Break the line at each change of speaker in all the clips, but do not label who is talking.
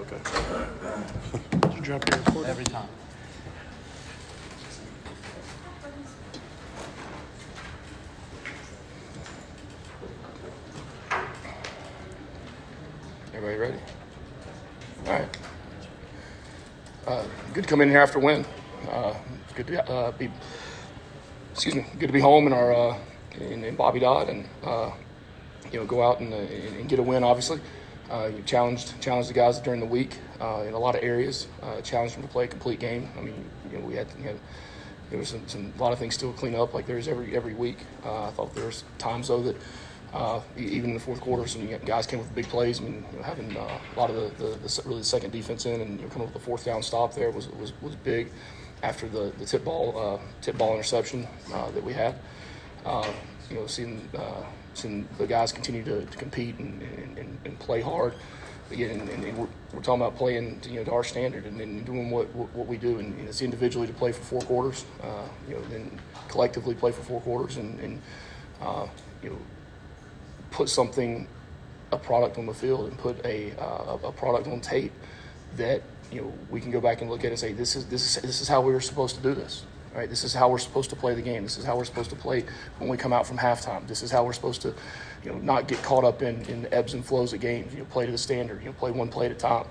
It's okay.
Did you drop your recorder?
Every time.
Everybody ready? All right. Uh, good to come in here after a win. Uh, it's good to uh, be, excuse me, good to be home in our uh, in, in Bobby Dodd and uh, you know go out and, uh, and get a win. Obviously, uh, you challenged challenged the guys during the week uh, in a lot of areas. Uh, challenged them to play a complete game. I mean, you know, we had, you there was some, some a lot of things still to clean up, like there is every every week. Uh, I thought there was times though that uh, even in the fourth quarter, some guys came with big plays. I mean, you know, having uh, a lot of the, the, the really the second defense in and you know, coming up with the fourth down stop there was was, was big. After the, the tip ball tip ball interception that we had, you know, seeing seeing the guys continue to, to compete and, and, and, and play hard. Again, and, and, and we're, we're talking about playing to, you know to our standard and then doing what, what, we do. And, and it's individually to play for four quarters, uh, you know, then collectively play for four quarters and, and uh, you know put something, a product on the field, and put a uh, a product on tape that you know we can go back and look at and say this is this is this is how we were supposed to do this. Right? This is how we're supposed to play the game. This is how we're supposed to play when we come out from halftime. This is how we're supposed to, you know, not get caught up in, in ebbs and flows of games. You know, play to the standard. You know, play one play at a time.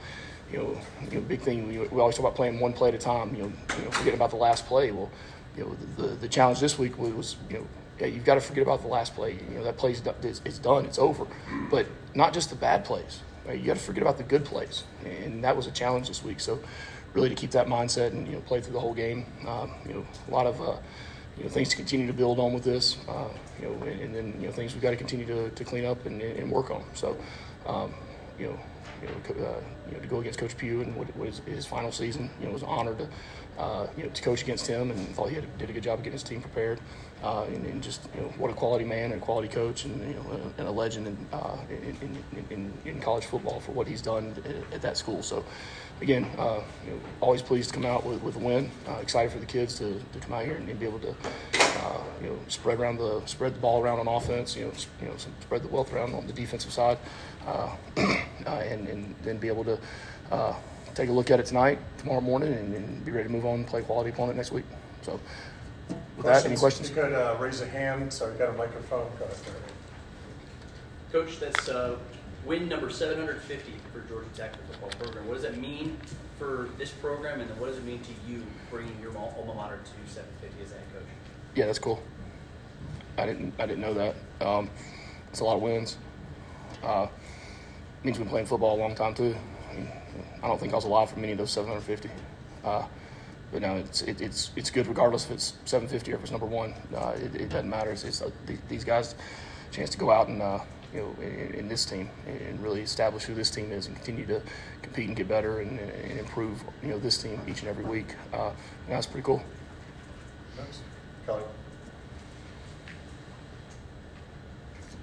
You know, you know big thing. We, we always talk about playing one play at a time. You know, you know, forget about the last play. Well, you know, the, the, the challenge this week was, you know, yeah, you've got to forget about the last play. You know, that play's it's, it's done, it's over. But not just the bad plays. Right? You got to forget about the good plays, and that was a challenge this week. So, really, to keep that mindset and you know play through the whole game. Um, you know, a lot of uh, you know things to continue to build on with this. Uh, you know, and, and then you know things we've got to continue to, to clean up and, and work on. So, um, you know, you know, uh, you know, to go against Coach Pough and what, was his final season, you know, it was an honor to, uh, you know, to coach against him and thought he had, did a good job of getting his team prepared. Uh, and, and just, you know, what a quality man and a quality coach and, you know, and a legend in, uh, in, in, in, in college football for what he's done at, at that school. So, again, uh, you know, always pleased to come out with, with a win. Uh, excited for the kids to, to come out here and, and be able to, uh, you know, spread around the spread the ball around on offense. You know, s- you know, some, spread the wealth around on the defensive side, uh, uh, and and then be able to uh, take a look at it tonight, tomorrow morning, and, and be ready to move on and play quality opponent next week. So, with that, any questions?
You could uh, raise a hand, so we got a microphone. Go ahead.
Coach, that's uh, win number 750 for Georgia Tech the football program. What does that mean for this program, and then what does it mean to you bringing your alma mater to 750 as head coach?
Yeah, that's cool. I didn't I didn't know that. Um, it's a lot of wins. Uh, means we've been playing football a long time too. I don't think I was alive for many of those 750. Uh, but no, it's it, it's it's good regardless if it's 750 or if it's number one. Uh, it, it doesn't matter. It's, it's uh, these guys chance to go out and uh, you know in, in this team and really establish who this team is and continue to compete and get better and, and improve you know this team each and every week. Uh, and that's pretty cool.
Next. Kelly.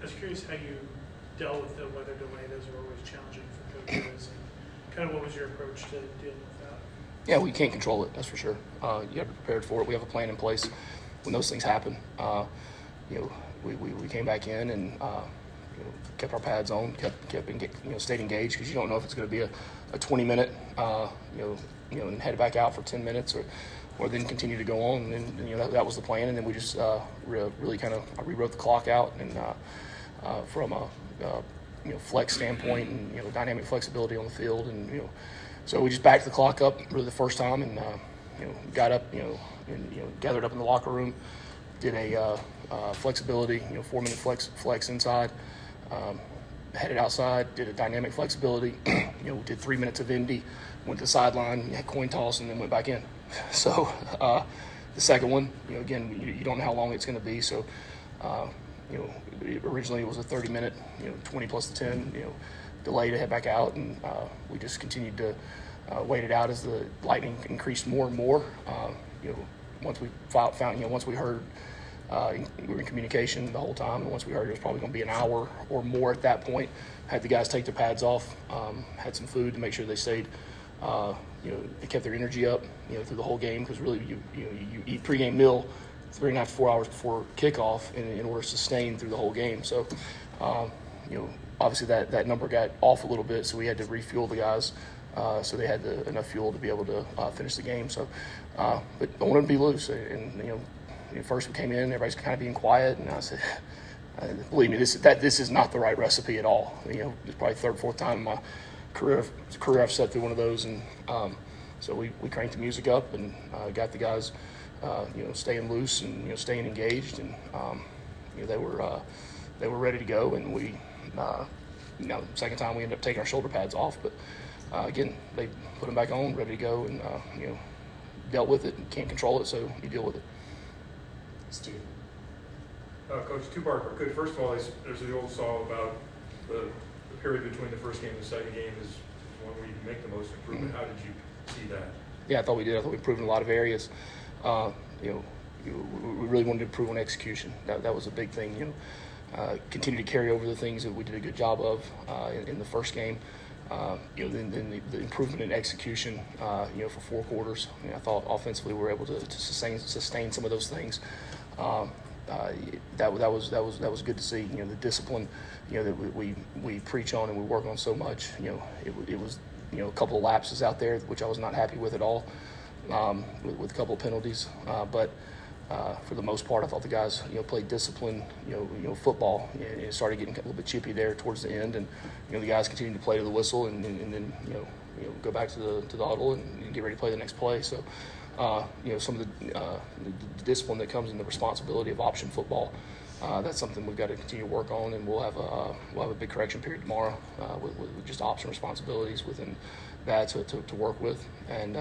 I was curious how you dealt with the weather delay. Those are always challenging for coaches. And kind of what was your approach to dealing with that?
Yeah, we can't control it. That's for sure. Uh, you have to be prepared for it. We have a plan in place when those things happen. Uh, you know, we, we, we came back in and uh, you know, kept our pads on, kept kept enga- you know stayed engaged because you don't know if it's going to be a, a 20 minute uh, you know you know and head back out for 10 minutes or or then continue to go on. And, then, you know that, that was the plan. And then we just uh, re- really kind of rewrote the clock out and uh, uh, from a uh, you know flex standpoint and you know dynamic flexibility on the field and you know so we just backed the clock up really the first time and uh, you know got up you know and you know gathered up in the locker room did a uh, uh, flexibility you know four minute flex flex inside um, headed outside did a dynamic flexibility you know did three minutes of indy went to the sideline had coin toss and then went back in so uh, the second one you know again you, you don't know how long it's going to be so uh, you know, originally it was a 30 minute, you know, 20 plus the 10, you know, delay to head back out, and uh, we just continued to uh, wait it out as the lightning increased more and more. Uh, you know, once we found, you know, once we heard, uh, we were in communication the whole time, and once we heard it was probably going to be an hour or more at that point, had the guys take their pads off, um, had some food to make sure they stayed. Uh, you know, they kept their energy up, you know, through the whole game because really, you you know, you eat pregame meal three and a half to four hours before kickoff in, in order to sustain through the whole game. So, um, you know, obviously that, that number got off a little bit, so we had to refuel the guys uh, so they had the, enough fuel to be able to uh, finish the game. So, uh, but I wanted to be loose, and you know, first we came in, everybody's kind of being quiet, and I said. Believe me, this that this is not the right recipe at all. You know, it's probably third, fourth time in my career career I've sat through one of those, and um, so we, we cranked the music up and uh, got the guys, uh, you know, staying loose and you know staying engaged, and um, you know they were uh, they were ready to go, and we, uh, you know, second time we ended up taking our shoulder pads off, but uh, again they put them back on, ready to go, and uh, you know dealt with it. Can't control it, so you deal with it.
Steve.
Uh, Coach, two part. Good. First of all, there's, there's the old saw about the, the period between the first game and the second game is when we make the most improvement. How did you see that?
Yeah, I thought we did. I thought we improved in a lot of areas. Uh, you know, we really wanted to improve on execution. That, that was a big thing. You know, uh, continue to carry over the things that we did a good job of uh, in, in the first game. Uh, you know, then, then the, the improvement in execution. Uh, you know, for four quarters. I thought offensively we were able to, to sustain sustain some of those things. Um, uh, that that was that was that was good to see. You know, the discipline. You know that we, we, we preach on and we work on so much. You know, it, it was you know a couple of lapses out there which I was not happy with at all, um, with, with a couple of penalties. Uh, but uh, for the most part, I thought the guys you know played discipline. You know, you know football. And it started getting a little bit chippy there towards the end, and you know the guys continued to play to the whistle, and, and, and then you know you know go back to the to the huddle and, get ready to play the next play. So. Uh, you know some of the, uh, the, discipline that comes in the responsibility of option football. Uh, that's something we've got to continue to work on, and we'll have a we'll have a big correction period tomorrow uh, with, with just option responsibilities within that to, to, to work with. And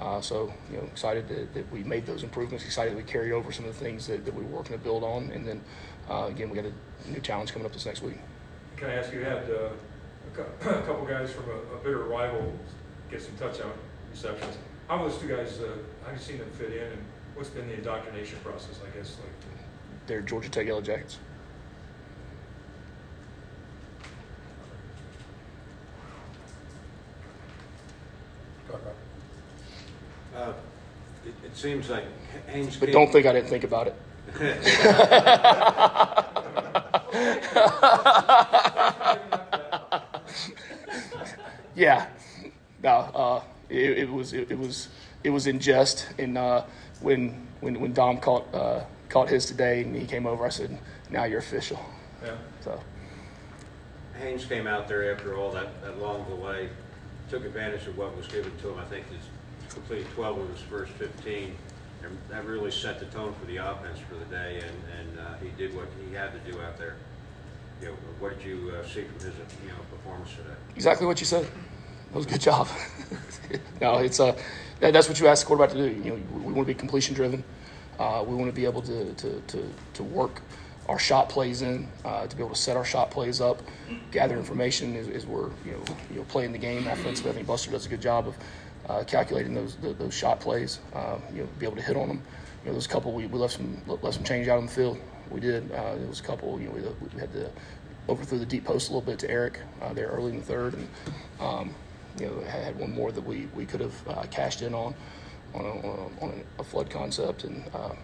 uh, so, you know, excited that, that we made those improvements. Excited that we carried over some of the things that, that we were working to build on. And then uh, again, we got a new challenge coming up this next week.
Can I ask you, had uh, a, cou- a couple guys from a, a bitter rival get some touchdown receptions. How have those two guys, uh, how have you seen them fit in, and what's been the indoctrination process, I guess, like?
They're Georgia Tech Yellow Jackets.
Go ahead, Rob.
Uh, It it seems like Haynes.
But don't think I didn't think about it. Yeah, no, uh, it, it was it, it was it was in jest. And uh, when when when Dom caught uh, caught his today, and he came over, I said, "Now you're official."
Yeah.
So
Haynes came out there after all that, that long delay, took advantage of what was given to him. I think he's completed 12 of his first 15. And that really set the tone for the offense for the day, and, and uh, he did what he had to do out there. You know, what did you uh, see from his, you know, performance today?
exactly what you said. That was a good job. no, it's uh, that, that's what you ask the quarterback to do. You know, we, want to be completion driven. Uh, we want to be able to, to, to, to work our shot plays in, uh, to be able to set our shot plays up, gather information as, as we're you know, you know playing the game offensively. I think Buster does a good job of uh, calculating those those, those shot plays. Uh, you know, be able to hit on them. You know, those couple we, we left some left some change out on the field. We did. Uh, there was a couple. You know, we, we had to overthrew the deep post a little bit to Eric uh, there early in the third, and um, you know had one more that we, we could have uh, cashed in on on a, on a, flood concept, and uh,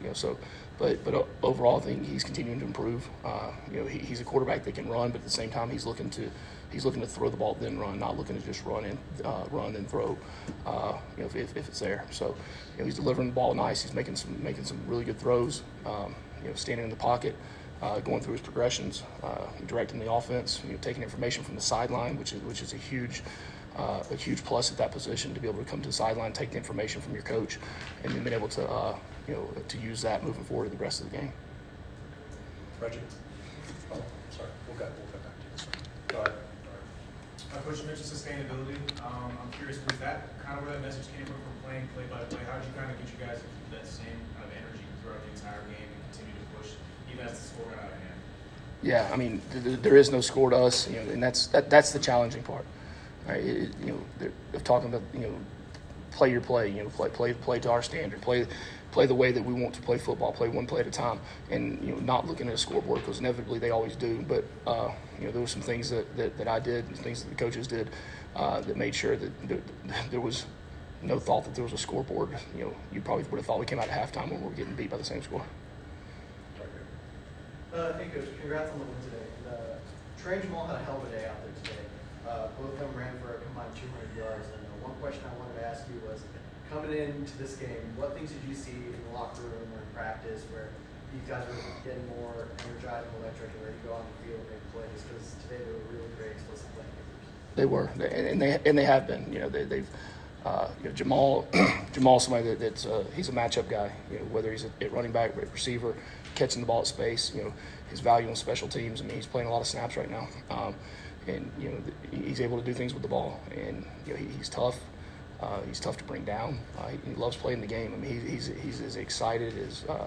you know so. But but overall, I think he's continuing to improve. Uh, you know, he, he's a quarterback that can run, but at the same time, he's looking to he's looking to throw the ball then run, not looking to just run and uh, run and throw. Uh, you know, if, if, if it's there. So you know, he's delivering the ball nice. He's making some making some really good throws. Um, you know, standing in the pocket uh, going through his progressions, uh, directing the offense, you know, taking information from the sideline, which is which is a huge uh, a huge plus at that position to be able to come to the sideline, take the information from your coach, and then being able to uh, you know to use that moving forward in the rest of the game.
Reggie? Oh, sorry, we'll get, we'll get back to you. Sorry. Go ahead.
Uh, Coach, mentioned sustainability. Um, I'm curious, was that kind of where that message came from, from playing play by play? How did you kind of get you guys to keep that same kind of energy throughout the entire game and continue to push, even as the score got out of hand?
Yeah, I mean, th- th- there is no score to us, you know, and that's that, that's the challenging part. Right? It, you know, they're talking about you know, play your play, you know, play play play to our standard, play play the way that we want to play football, play one play at a time, and you know, not looking at a scoreboard because inevitably they always do. But uh, you know, there were some things that, that, that I did, and things that the coaches did, uh, that made sure that there, there was no thought that there was a scoreboard. You know, you probably would have thought we came out at halftime when we were getting beat by the same score.
Uh, hey coach, congrats on the win today. Uh, Trey Jamal had a hell of a day out there today. Uh, both of them ran for a combined 200 yards. And one question I wanted to ask you was, coming into this game, what things did you see in the locker room or in practice where these guys were getting more energized and electric and ready to go on the field and make plays? Because today they were really great explosive playmakers.
They were, and they and they have been. You know, they, they've uh, you know, Jamal Jamal somebody that, that's uh, he's a matchup guy. You know, whether he's a, at running back, receiver, catching the ball at space. You know, his value on special teams. I mean, he's playing a lot of snaps right now, um, and you know he's able to do things with the ball, and you know he, he's tough. Uh, he's tough to bring down. Uh, he, loves playing the game. I mean, he, he's he's as excited as uh,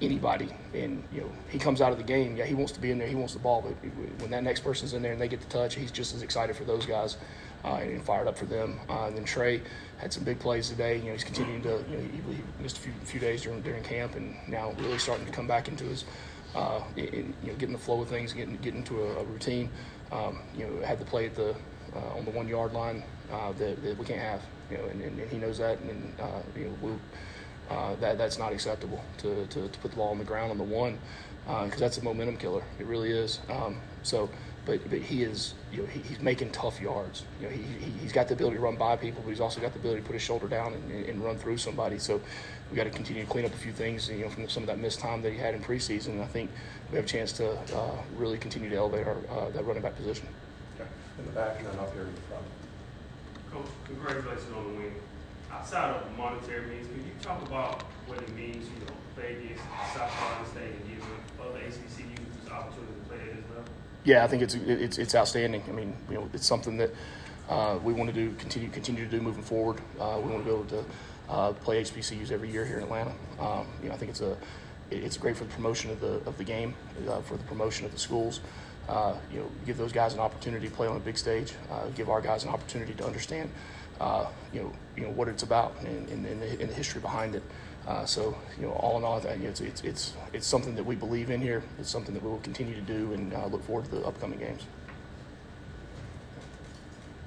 anybody. And you know, he comes out of the game. Yeah, he wants to be in there. He wants the ball. But when that next person's in there and they get the touch, he's just as excited for those guys uh, and fired up for them. Uh, and then Trey had some big plays today. You know, he's continuing to. You know, he, he missed a few, few days during during camp, and now really starting to come back into his. Uh, in, you know, getting the flow of things, getting getting into a, a routine. Um, you know, had to play at the uh, on the one yard line uh, that, that we can't have. You know, and, and, and he knows that, and uh, you know, we'll, uh, that that's not acceptable to, to, to put the ball on the ground on the one because that's a momentum killer. It really is. Um, so, but but he is you know he, he's making tough yards. You know he, he he's got the ability to run by people, but he's also got the ability to put his shoulder down and, and run through somebody. So we got to continue to clean up a few things. You know from some of that missed time that he had in preseason. And I think we have a chance to uh, really continue to elevate our uh, that running back position.
Okay, in the back and then up here in the front.
Coach, congratulations on the win. Outside of monetary means, could you talk about what it means, you know, play against South Carolina State and give other HBCUs this opportunity to play at this level?
Yeah, I think it's it's it's outstanding. I mean, you know, it's something that uh, we want to do, continue continue to do moving forward. Uh, we want to be able to uh, play HBCUs every year here in Atlanta. Um, you know, I think it's a it's great for the promotion of the of the game, uh, for the promotion of the schools. Uh, you know, give those guys an opportunity to play on a big stage. Uh, give our guys an opportunity to understand, you know, you know what it's about and, and, and, the, and the history behind it. Uh, so, you know, all in all, that, it's, it's it's it's something that we believe in here. It's something that we will continue to do, and uh, look forward to the upcoming games.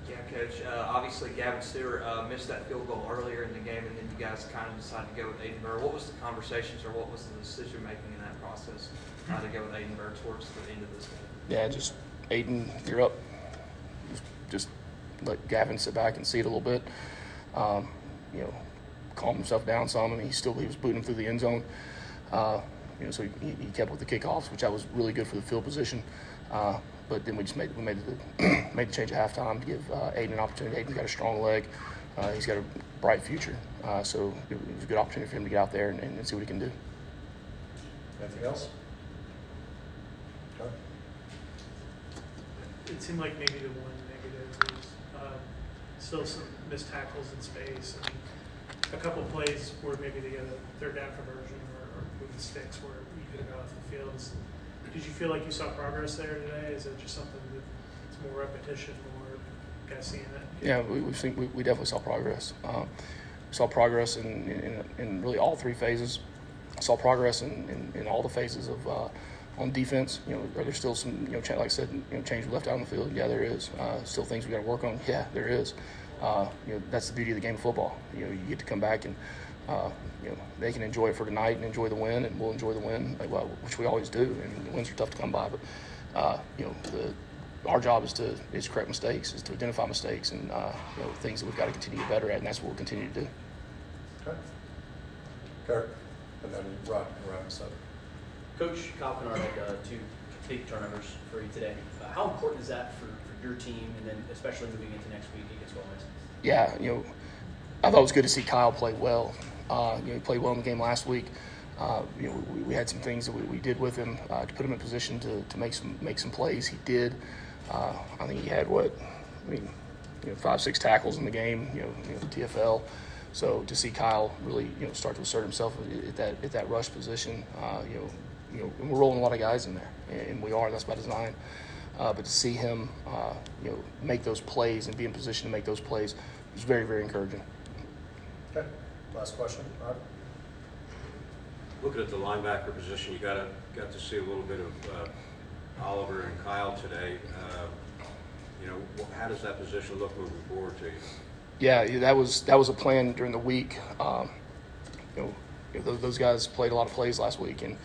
Yeah, Coach. Uh, obviously, Gavin Stewart uh, missed that field goal earlier in the game, and then you guys kind of decided to go with Aidan Birr. What was the conversations, or what was the decision making in that process uh, to go with Aidan Birr towards the end of this game?
Yeah, just Aiden, you're up. Just, just let Gavin sit back and see it a little bit. Um, you know, calm himself down some. I mean, he still he was booting him through the end zone. Uh, you know, so he, he kept with the kickoffs, which I was really good for the field position. Uh, but then we just made we made the made the change at halftime to give uh, Aiden an opportunity. Aiden's got a strong leg. Uh, he's got a bright future. Uh, so it was a good opportunity for him to get out there and, and see what he can do.
Anything else? Okay.
It seemed like maybe the one negative was uh, still some missed tackles in space and a couple plays where maybe they get a third down conversion or, or the sticks where you could have off the field. Did you feel like you saw progress there today? Is it just something that's more repetition, more guys seeing it?
Yeah, we, we've seen, we, we definitely saw progress. Um, saw progress in, in, in really all three phases. Saw progress in, in, in all the phases of uh, on defense. You know, are there still some you know, like I said, you know, change left out on the field? Yeah, there is. Uh, still things we got to work on. Yeah, there is. Uh, you know, that's the beauty of the game of football. You know, you get to come back and uh, you know they can enjoy it for tonight and enjoy the win, and we'll enjoy the win, like, well, which we always do. And the wins are tough to come by, but uh, you know the our job is to is correct mistakes, is to identify mistakes and uh, you know things that we've got to continue to get better at, and that's what we'll continue to do.
Okay. Kirk, and then Rod can wrap us up.
Coach Kyle had uh, two big turnovers for you today. Uh, how important is that for, for your team, and then especially moving into next week against Ole Miss?
yeah, you know, I thought it was good to see Kyle play well. Uh, you know, he played well in the game last week. Uh, you know, we, we had some things that we, we did with him uh, to put him in position to, to make some make some plays. He did. Uh, I think he had what, I mean, you know, five six tackles in the game. You know, you know TFL. So to see Kyle really you know start to assert himself at- at that at that rush position, uh, you know, you know, and we're rolling a lot of guys in there, and we are. That's by design. Uh, but to see him, uh, you know, make those plays and be in position to make those plays was very, very encouraging.
Okay, last question, Rod?
Looking at the linebacker position, you got to, got to see a little bit of uh, Oliver and Kyle today. Uh, You know, how does that position look moving forward to you?
Yeah, yeah, that was that was a plan during the week. Um, you know, you know, those, those guys played a lot of plays last week, and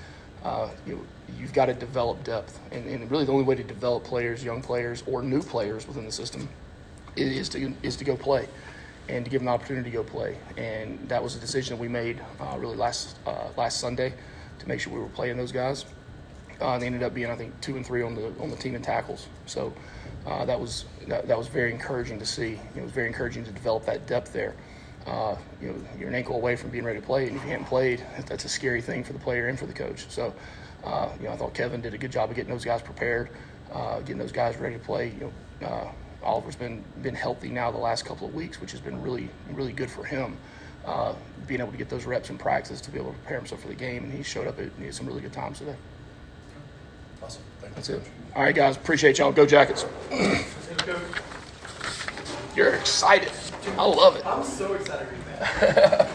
uh, you, you've got to develop depth. And, and really, the only way to develop players, young players, or new players within the system is to, is to go play and to give them the opportunity to go play. And that was a decision that we made uh, really last, uh, last Sunday to make sure we were playing those guys. Uh, they ended up being, I think, two and three on the on the team in tackles. So uh, that was that, that was very encouraging to see. It was very encouraging to develop that depth there. Uh, you know, you're an ankle away from being ready to play, and if you haven't played, that's a scary thing for the player and for the coach. So, uh, you know, I thought Kevin did a good job of getting those guys prepared, uh, getting those guys ready to play. You know, uh, Oliver's been been healthy now the last couple of weeks, which has been really really good for him. Uh, being able to get those reps in practice to be able to prepare himself for the game, and he showed up at he had some really good times today.
Awesome. Thank you.
That's it. All right, guys. Appreciate y'all. Go Jackets. You're excited. I love it.
I'm so excited to read that.